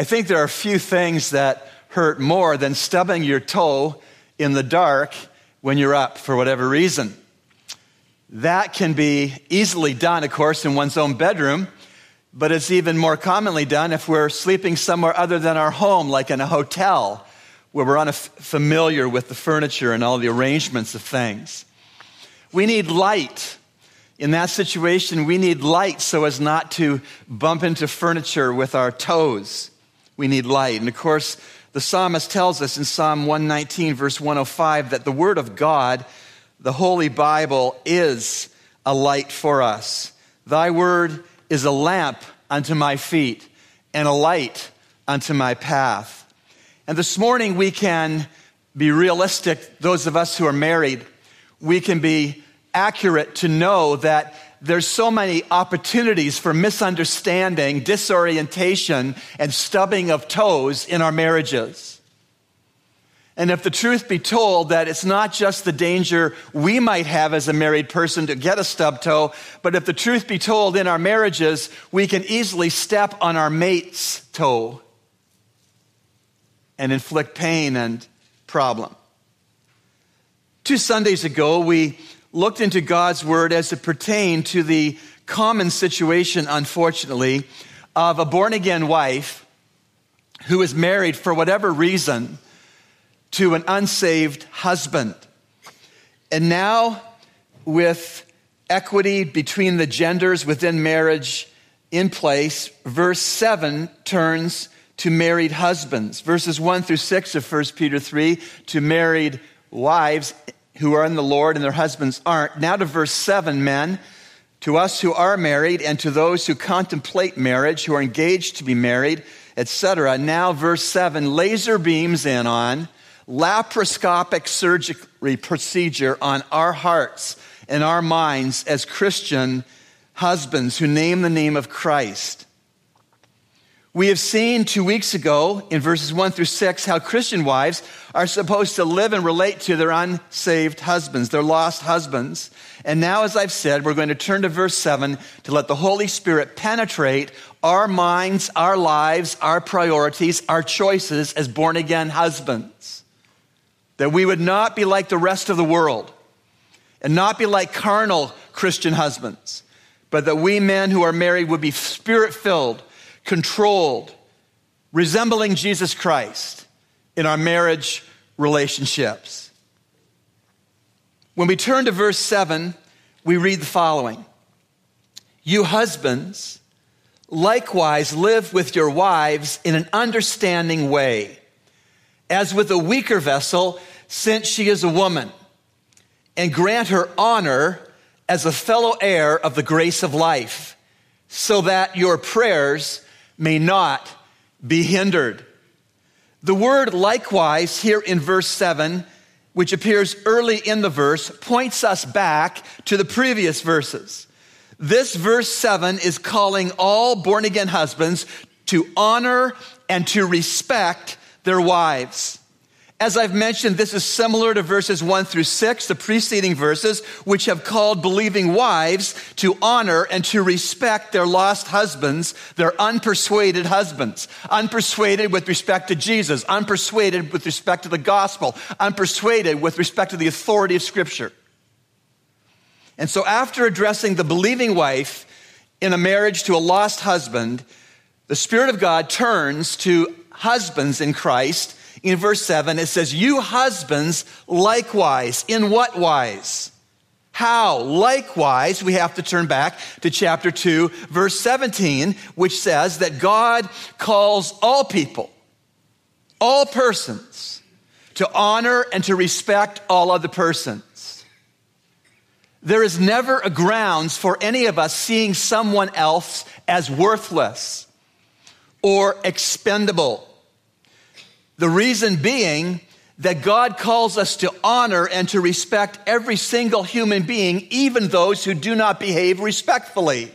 I think there are a few things that hurt more than stubbing your toe in the dark when you're up for whatever reason. That can be easily done, of course, in one's own bedroom, but it's even more commonly done if we're sleeping somewhere other than our home, like in a hotel, where we're unfamiliar with the furniture and all the arrangements of things. We need light. In that situation, we need light so as not to bump into furniture with our toes. We need light. And of course, the psalmist tells us in Psalm 119, verse 105, that the Word of God, the Holy Bible, is a light for us. Thy Word is a lamp unto my feet and a light unto my path. And this morning we can be realistic, those of us who are married, we can be accurate to know that there's so many opportunities for misunderstanding, disorientation, and stubbing of toes in our marriages. And if the truth be told, that it's not just the danger we might have as a married person to get a stub toe, but if the truth be told in our marriages, we can easily step on our mate's toe and inflict pain and problem. Two Sundays ago, we looked into God's Word as it pertained to the common situation, unfortunately, of a born again wife who is married for whatever reason to an unsaved husband. And now, with equity between the genders within marriage in place, verse 7 turns to married husbands. Verses 1 through 6 of 1 Peter 3 to married wives who are in the Lord and their husbands aren't. Now to verse 7, men, to us who are married and to those who contemplate marriage, who are engaged to be married, etc. Now verse 7, laser beams in on laparoscopic surgery procedure on our hearts and our minds as Christian husbands who name the name of Christ. We have seen two weeks ago in verses 1 through 6 how Christian wives are supposed to live and relate to their unsaved husbands, their lost husbands. And now, as I've said, we're going to turn to verse 7 to let the Holy Spirit penetrate our minds, our lives, our priorities, our choices as born again husbands. That we would not be like the rest of the world and not be like carnal Christian husbands, but that we men who are married would be spirit filled controlled, resembling Jesus Christ in our marriage relationships. When we turn to verse 7, we read the following You husbands, likewise live with your wives in an understanding way, as with a weaker vessel, since she is a woman, and grant her honor as a fellow heir of the grace of life, so that your prayers may not be hindered. The word likewise here in verse 7, which appears early in the verse, points us back to the previous verses. This verse 7 is calling all born again husbands to honor and to respect their wives. As I've mentioned, this is similar to verses 1 through 6, the preceding verses, which have called believing wives to honor and to respect their lost husbands, their unpersuaded husbands. Unpersuaded with respect to Jesus, unpersuaded with respect to the gospel, unpersuaded with respect to the authority of Scripture. And so, after addressing the believing wife in a marriage to a lost husband, the Spirit of God turns to husbands in Christ in verse 7, it says, You husbands likewise. In what wise? How? Likewise, we have to turn back to chapter 2, verse 17, which says that God calls all people, all persons, to honor and to respect all other persons. There is never a grounds for any of us seeing someone else as worthless or expendable the reason being that God calls us to honor and to respect every single human being, even those who do not behave respectfully.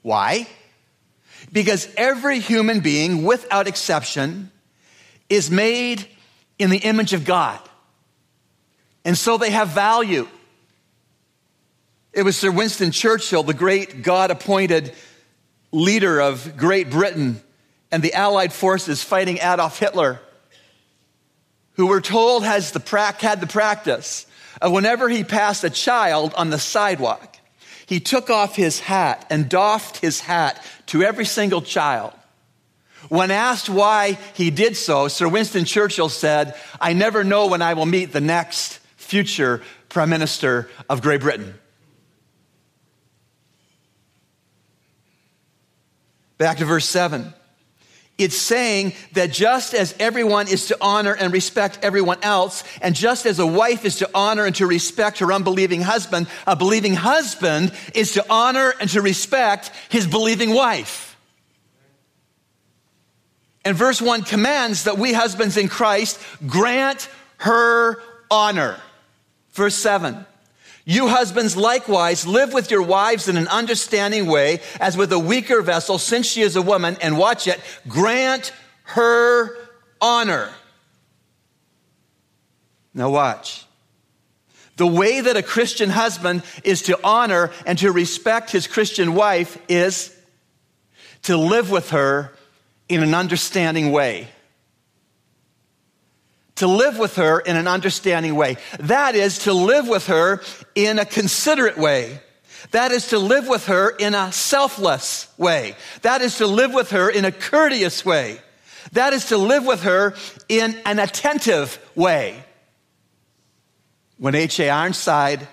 Why? Because every human being, without exception, is made in the image of God. And so they have value. It was Sir Winston Churchill, the great God appointed leader of Great Britain and the Allied forces fighting Adolf Hitler, who we're told has the pra- had the practice of whenever he passed a child on the sidewalk, he took off his hat and doffed his hat to every single child. When asked why he did so, Sir Winston Churchill said, I never know when I will meet the next future Prime Minister of Great Britain. Back to verse 7. It's saying that just as everyone is to honor and respect everyone else, and just as a wife is to honor and to respect her unbelieving husband, a believing husband is to honor and to respect his believing wife. And verse 1 commands that we husbands in Christ grant her honor. Verse 7 you husbands likewise live with your wives in an understanding way, as with a weaker vessel, since she is a woman, and watch it, grant her honor. Now, watch. The way that a Christian husband is to honor and to respect his Christian wife is to live with her in an understanding way to live with her in an understanding way. That is to live with her in a considerate way. That is to live with her in a selfless way. That is to live with her in a courteous way. That is to live with her in an attentive way. When H.A. Ironside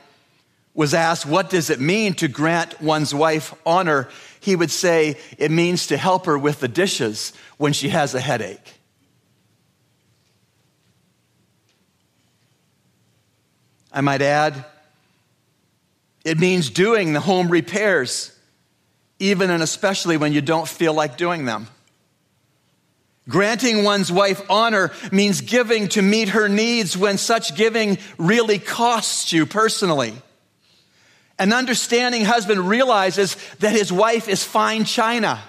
was asked, What does it mean to grant one's wife honor? he would say, It means to help her with the dishes when she has a headache. I might add. It means doing the home repairs, even and especially when you don't feel like doing them. Granting one's wife honor means giving to meet her needs when such giving really costs you personally. An understanding husband realizes that his wife is fine china.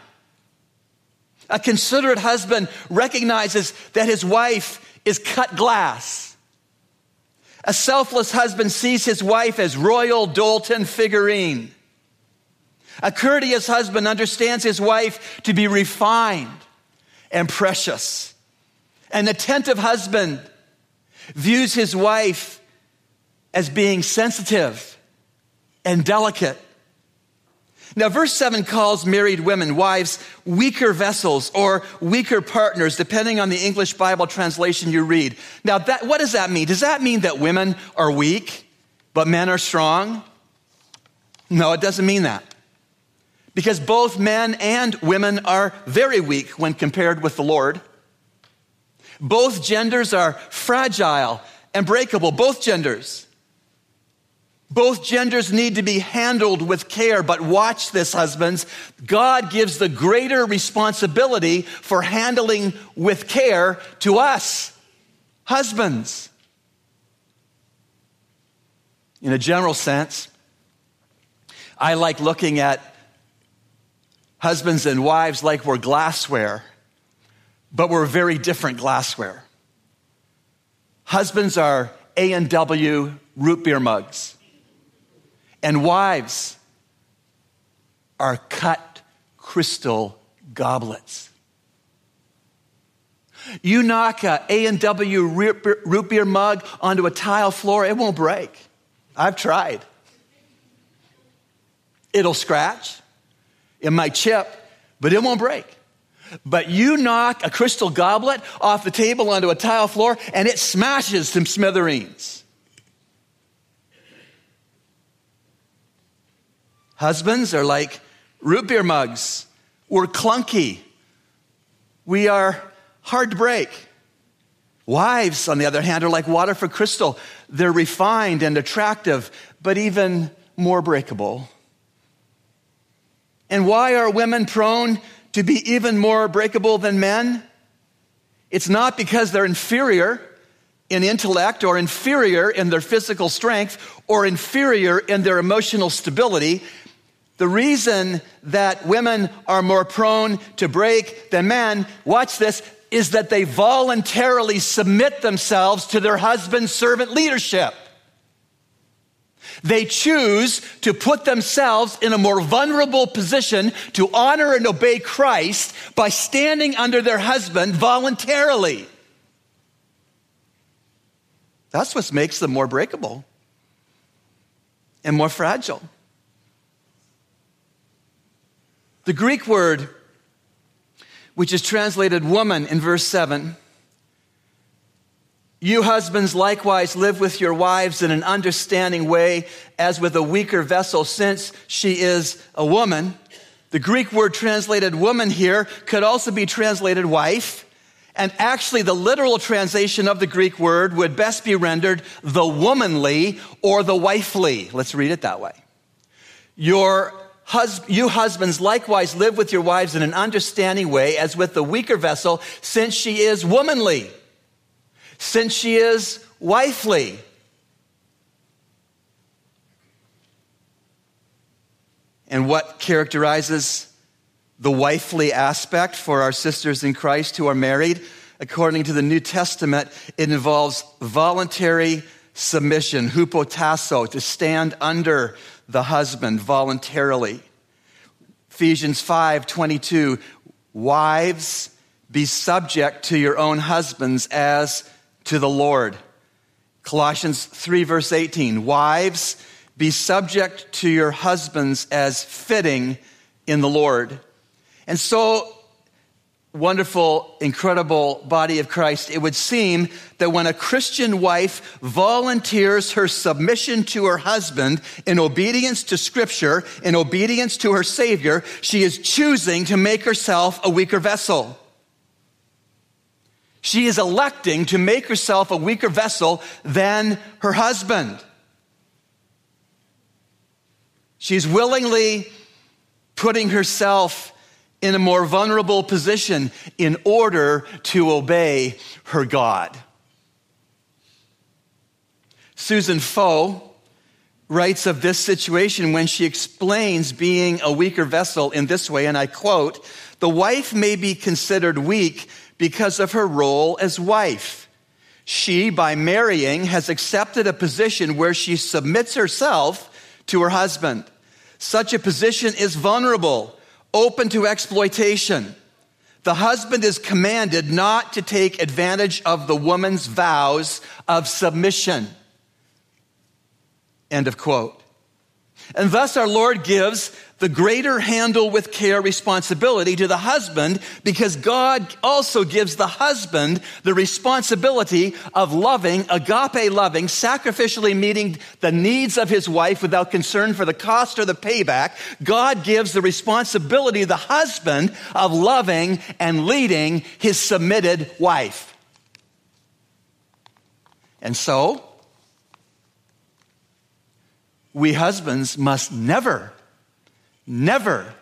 A considerate husband recognizes that his wife is cut glass. A selfless husband sees his wife as royal Doulton figurine. A courteous husband understands his wife to be refined and precious. An attentive husband views his wife as being sensitive and delicate. Now, verse 7 calls married women, wives, weaker vessels or weaker partners, depending on the English Bible translation you read. Now, that, what does that mean? Does that mean that women are weak, but men are strong? No, it doesn't mean that. Because both men and women are very weak when compared with the Lord. Both genders are fragile and breakable, both genders. Both genders need to be handled with care, but watch this, husbands. God gives the greater responsibility for handling with care to us, husbands. In a general sense, I like looking at husbands and wives like we're glassware, but we're very different glassware. Husbands are A&W root beer mugs and wives are cut crystal goblets. You knock a A&W root beer mug onto a tile floor, it won't break. I've tried. It'll scratch, it might chip, but it won't break. But you knock a crystal goblet off the table onto a tile floor and it smashes to smithereens. Husbands are like root beer mugs. We're clunky. We are hard to break. Wives, on the other hand, are like Waterford Crystal. They're refined and attractive, but even more breakable. And why are women prone to be even more breakable than men? It's not because they're inferior in intellect or inferior in their physical strength or inferior in their emotional stability. The reason that women are more prone to break than men, watch this, is that they voluntarily submit themselves to their husband's servant leadership. They choose to put themselves in a more vulnerable position to honor and obey Christ by standing under their husband voluntarily. That's what makes them more breakable and more fragile. The Greek word, which is translated woman in verse 7, you husbands likewise live with your wives in an understanding way as with a weaker vessel, since she is a woman. The Greek word translated woman here could also be translated wife. And actually, the literal translation of the Greek word would best be rendered the womanly or the wifely. Let's read it that way. Your hus- you husbands likewise live with your wives in an understanding way as with the weaker vessel, since she is womanly since she is wifely. And what characterizes the wifely aspect for our sisters in Christ who are married? According to the New Testament, it involves voluntary submission, hupotasso, to stand under the husband voluntarily. Ephesians 5 22, wives, be subject to your own husbands as to the Lord. Colossians 3, verse 18 Wives, be subject to your husbands as fitting in the Lord. And so, wonderful, incredible body of Christ, it would seem that when a Christian wife volunteers her submission to her husband in obedience to Scripture, in obedience to her Savior, she is choosing to make herself a weaker vessel. She is electing to make herself a weaker vessel than her husband. She's willingly putting herself in a more vulnerable position in order to obey her God. Susan Foh writes of this situation when she explains being a weaker vessel in this way, and I quote, the wife may be considered weak because of her role as wife. She, by marrying, has accepted a position where she submits herself to her husband. Such a position is vulnerable, open to exploitation. The husband is commanded not to take advantage of the woman's vows of submission. End of quote. And thus our Lord gives the greater handle with care responsibility to the husband because God also gives the husband the responsibility of loving, agape loving, sacrificially meeting the needs of his wife without concern for the cost or the payback. God gives the responsibility to the husband of loving and leading his submitted wife. And so, we husbands must never never,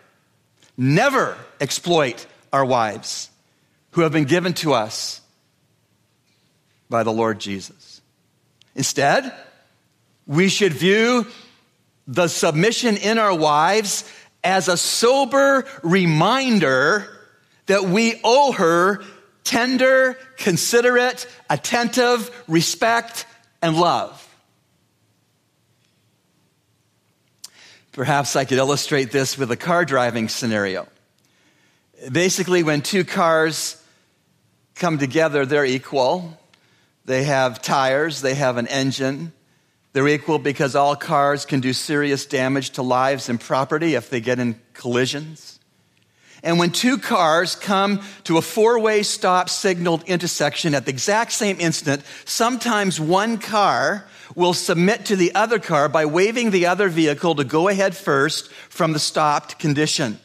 never exploit our wives who have been given to us by the Lord Jesus. Instead, we should view the submission in our wives as a sober reminder that we owe her tender, considerate, attentive respect and love. Perhaps I could illustrate this with a car driving scenario. Basically, when two cars come together, they're equal. They have tires, they have an engine. They're equal because all cars can do serious damage to lives and property if they get in collisions. And when two cars come to a four way stop signaled intersection at the exact same instant, sometimes one car will submit to the other car by waving the other vehicle to go ahead first from the stopped condition.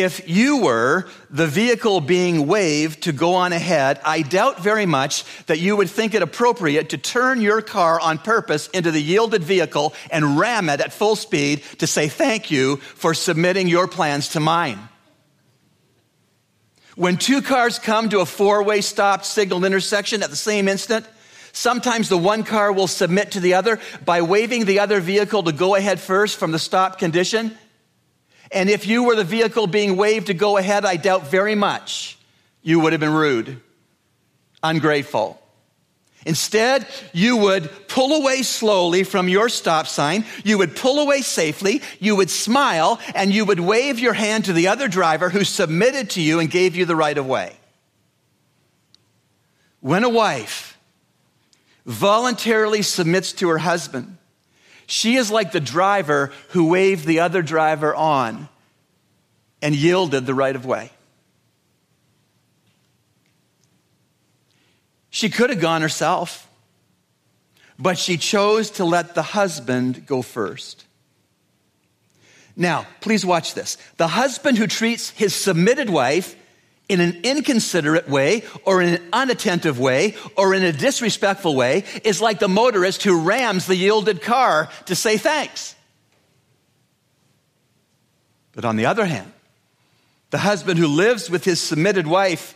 If you were the vehicle being waved to go on ahead, I doubt very much that you would think it appropriate to turn your car on purpose into the yielded vehicle and ram it at full speed to say thank you for submitting your plans to mine. When two cars come to a four way stopped signaled intersection at the same instant, Sometimes the one car will submit to the other by waving the other vehicle to go ahead first from the stop condition. And if you were the vehicle being waved to go ahead, I doubt very much you would have been rude, ungrateful. Instead, you would pull away slowly from your stop sign. You would pull away safely. You would smile and you would wave your hand to the other driver who submitted to you and gave you the right of way. When a wife voluntarily submits to her husband, she is like the driver who waved the other driver on and yielded the right of way. She could have gone herself, but she chose to let the husband go first. Now, please watch this. The husband who treats his submitted wife in an inconsiderate way or in an unattentive way or in a disrespectful way is like the motorist who rams the yielded car to say thanks. But on the other hand, the husband who lives with his submitted wife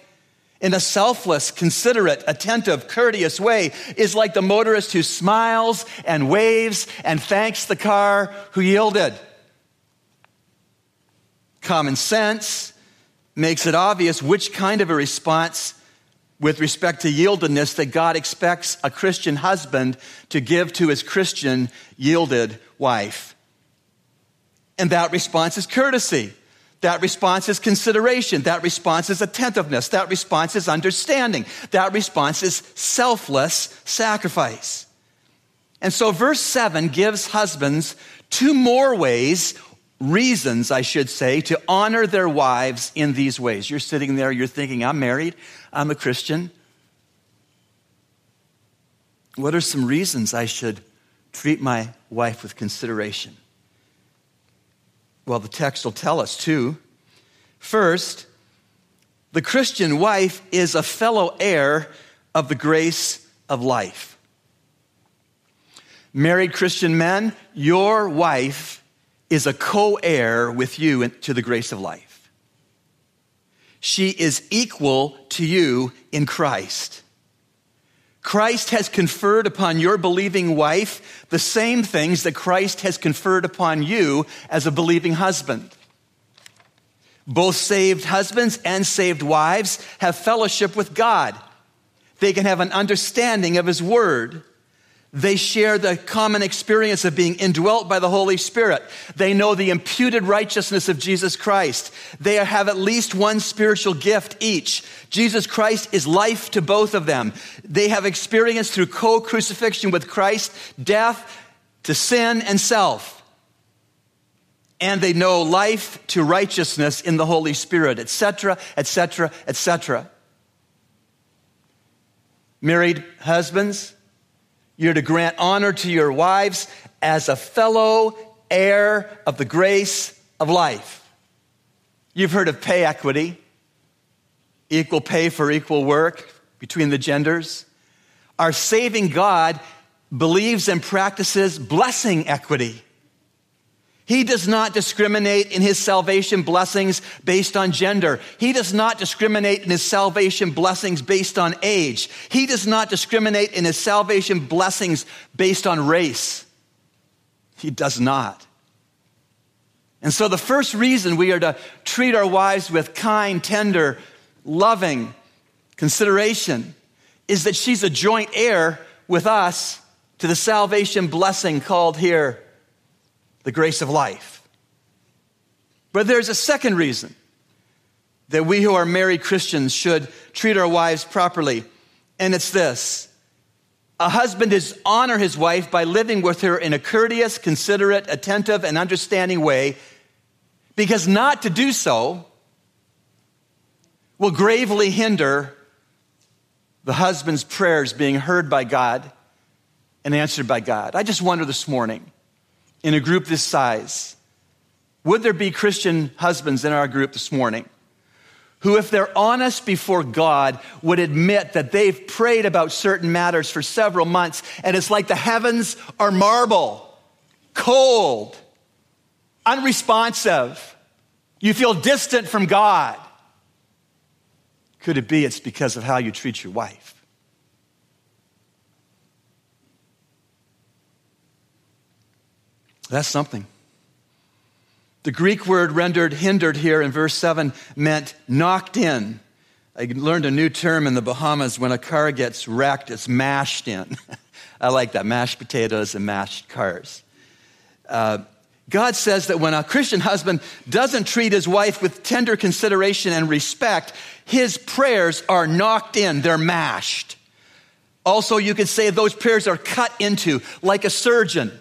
in a selfless, considerate, attentive, courteous way is like the motorist who smiles and waves and thanks the car who yielded. Common sense makes it obvious which kind of a response with respect to yieldedness that God expects a Christian husband to give to his Christian yielded wife. And that response is courtesy. That response is consideration. That response is attentiveness. That response is understanding. That response is selfless sacrifice. And so verse 7 gives husbands two more ways, reasons, I should say, to honor their wives in these ways. You're sitting there, you're thinking, I'm married, I'm a Christian. What are some reasons I should treat my wife with consideration? Well, the text will tell us too. First, the Christian wife is a fellow heir of the grace of life. Married Christian men, your wife is a co heir with you to the grace of life. She is equal to you in Christ. Christ has conferred upon your believing wife the same things that Christ has conferred upon you as a believing husband. Both saved husbands and saved wives have fellowship with God. They can have an understanding of His Word. They share the common experience of being indwelt by the Holy Spirit. They know the imputed righteousness of Jesus Christ. They have at least one spiritual gift each. Jesus Christ is life to both of them. They have experienced through co crucifixion with Christ death to sin and self. And they know life to righteousness in the Holy Spirit, etc., etc., etc. Married husbands, you're to grant honor to your wives as a fellow heir of the grace of life. You've heard of pay equity, equal pay for equal work between the genders. Our saving God believes and practices blessing equity. He does not discriminate in his salvation blessings based on gender. He does not discriminate in his salvation blessings based on age. He does not discriminate in his salvation blessings based on race. He does not. And so, the first reason we are to treat our wives with kind, tender, loving consideration is that she's a joint heir with us to the salvation blessing called here the grace of life. But there's a second reason that we who are married Christians should treat our wives properly, and it's this. A husband is honor his wife by living with her in a courteous, considerate, attentive, and understanding way, because not to do so will gravely hinder the husband's prayers being heard by God and answered by God. I just wonder this morning in a group this size, would there be Christian husbands in our group this morning who, if they're honest before God, would admit that they've prayed about certain matters for several months and it's like the heavens are marble, cold, unresponsive. You feel distant from God. Could it be it's because of how you treat your wife? That's something. The Greek word rendered hindered here in verse 7 meant knocked in, I learned a new term in the Bahamas when a car gets wrecked, it's mashed in. I like that mashed potatoes and mashed cars. Uh, God says that when a Christian husband doesn't treat his wife with tender consideration and respect, his prayers are knocked in, they're mashed. Also, you could say those prayers are cut into like a surgeon.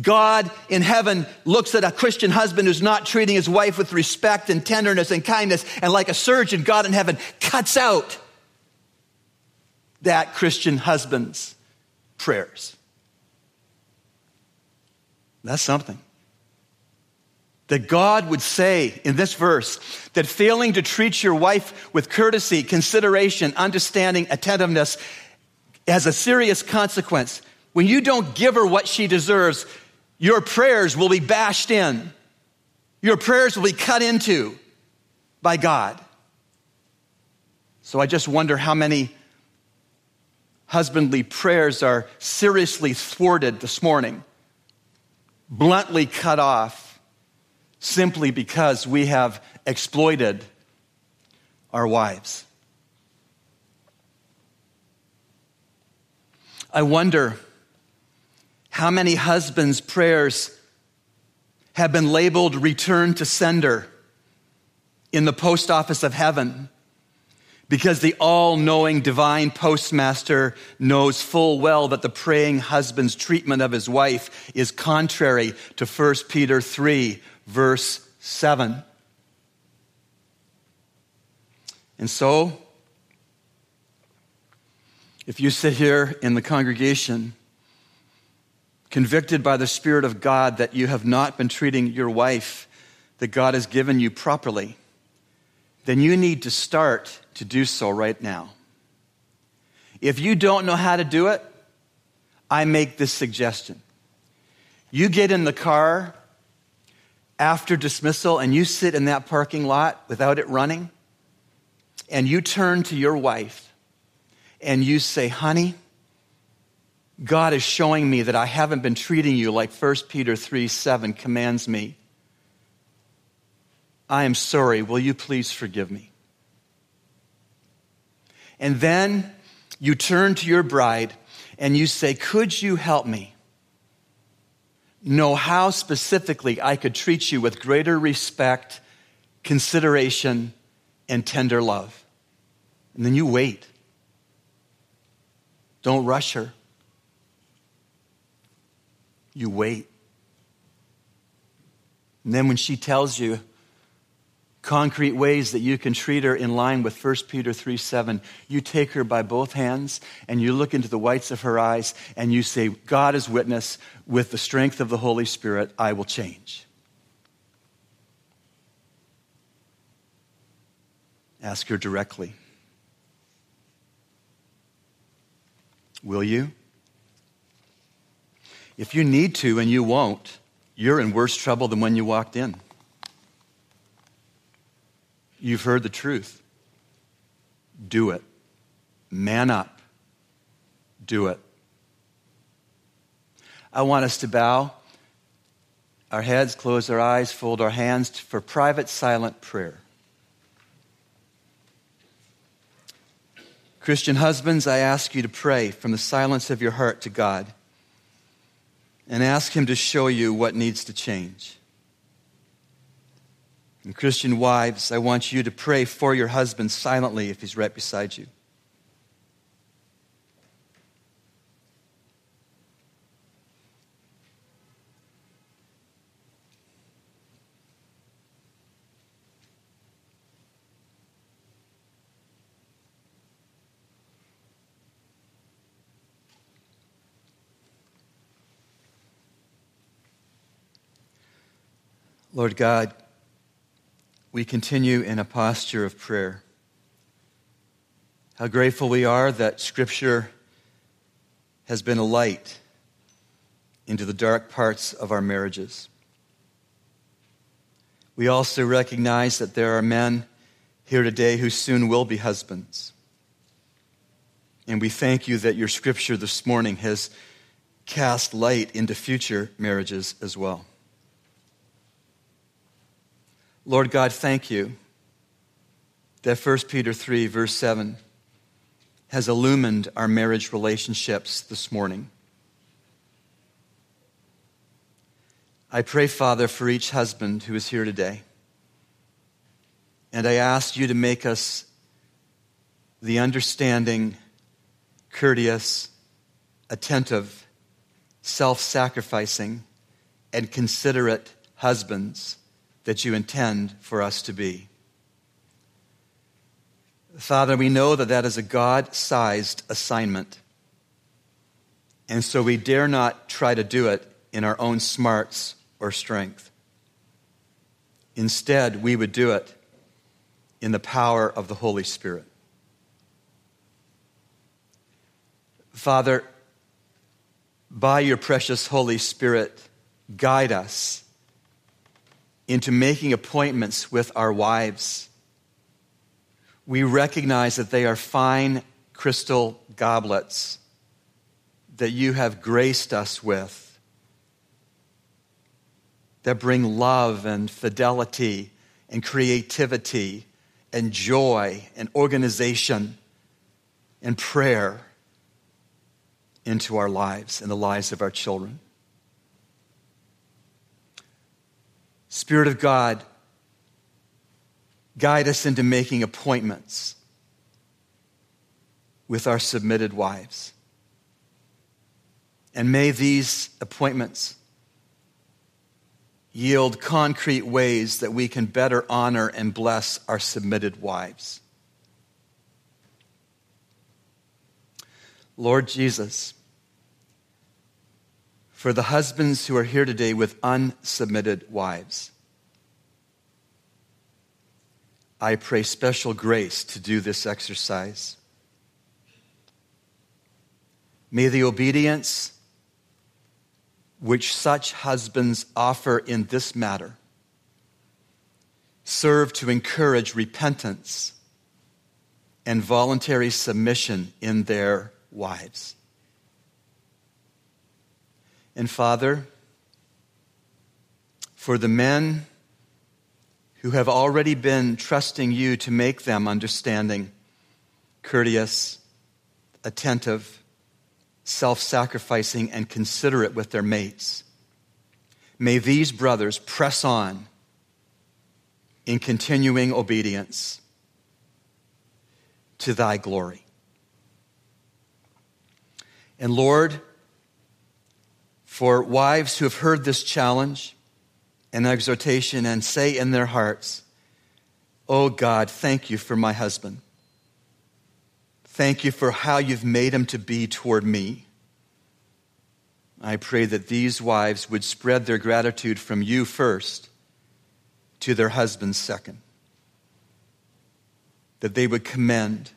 God in heaven looks at a Christian husband who's not treating his wife with respect and tenderness and kindness, and like a surgeon, God in heaven cuts out that Christian husband's prayers. That's something. That God would say in this verse that failing to treat your wife with courtesy, consideration, understanding, attentiveness has a serious consequence. When you don't give her what she deserves, your prayers will be bashed in. Your prayers will be cut into by God. So I just wonder how many husbandly prayers are seriously thwarted this morning, bluntly cut off, simply because we have exploited our wives. I wonder how many husbands' prayers have been labeled return to sender in the post office of heaven because the all knowing divine postmaster knows full well that the praying husband's treatment of his wife is contrary to 1 Peter 3, verse 7. And so, if you sit here in the congregation convicted by the Spirit of God that you have not been treating your wife that God has given you properly, then you need to start to do so right now. If you don't know how to do it, I make this suggestion. You get in the car after dismissal and you sit in that parking lot without it running, and you turn to your wife and you say, Honey, God is showing me that I haven't been treating you like 1 Peter 3 7 commands me. I am sorry. Will you please forgive me? And then you turn to your bride and you say, Could you help me know how specifically I could treat you with greater respect, consideration, and tender love? And then you wait. Don't rush her you wait. And then when she tells you concrete ways that you can treat her in line with 1 Peter 3 7, you take her by both hands and you look into the whites of her eyes and you say, God is witness, with the strength of the Holy Spirit, I will change. Ask her directly. Will you? If you need to and you won't, you're in worse trouble than when you walked in. You've heard the truth. Do it. Man up. Do it. I want us to bow our heads, close our eyes, fold our hands for private silent prayer. Christian husbands, I ask you to pray from the silence of your heart to God and ask Him to show you what needs to change. And Christian wives, I want you to pray for your husband silently if he's right beside you. Lord God, we continue in a posture of prayer. How grateful we are that Scripture has been a light into the dark parts of our marriages. We also recognize that there are men here today who soon will be husbands. And we thank you that your Scripture this morning has cast light into future marriages as well. Lord God, thank you that 1 Peter 3, verse 7, has illumined our marriage relationships this morning. I pray, Father, for each husband who is here today. And I ask you to make us the understanding, courteous, attentive, self sacrificing, and considerate husbands that you intend for us to be. Father, we know that that is a God sized assignment. And so we dare not try to do it in our own smarts or strength. Instead, we would do it in the power of the Holy Spirit. Father, by your precious Holy Spirit, guide us into making appointments with our wives. We recognize that they are fine crystal goblets that you have graced us with that bring love and fidelity and creativity and joy and organization and prayer into our lives and the lives of our children. Spirit of God, guide us into making appointments with our submitted wives. And may these appointments yield concrete ways that we can better honor and bless our submitted wives. Lord Jesus, for the husbands who are here today with unsubmitted wives, I pray special grace to do this exercise. May the obedience which such husbands offer in this matter serve to encourage repentance and voluntary submission in their wives. And Father, for the men who have already been trusting you to make them understanding, courteous, attentive, self sacrificing, and considerate with their mates. May these brothers press on in continuing obedience to thy glory. And Lord, for wives who have heard this challenge and exhortation and say in their hearts, Oh God, thank you for my husband. Thank you for how you've made him to be toward me. I pray that these wives would spread their gratitude from you first to their husbands second. That they would commend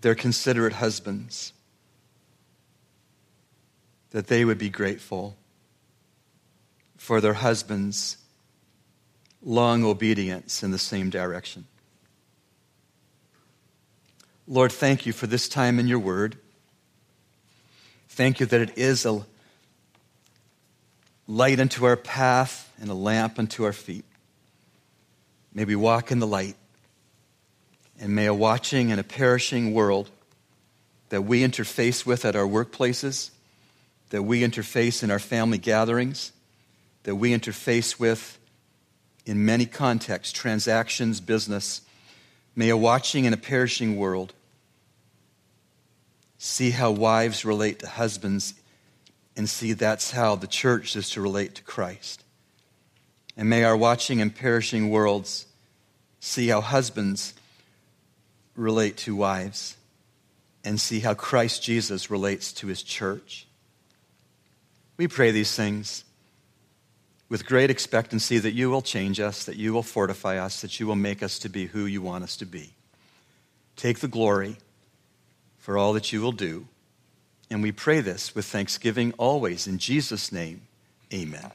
their considerate husbands. That they would be grateful for their husbands' long obedience in the same direction. Lord, thank you for this time in your word. Thank you that it is a light unto our path and a lamp unto our feet. May we walk in the light. And may a watching and a perishing world that we interface with at our workplaces, that we interface in our family gatherings, that we interface with in many contexts, transactions, business, May a watching and a perishing world see how wives relate to husbands and see that's how the church is to relate to Christ. And may our watching and perishing worlds see how husbands relate to wives and see how Christ Jesus relates to his church. We pray these things with great expectancy that you will change us, that you will fortify us, that you will make us to be who you want us to be. Take the glory for all that you will do. And we pray this with thanksgiving always. In Jesus' name, amen.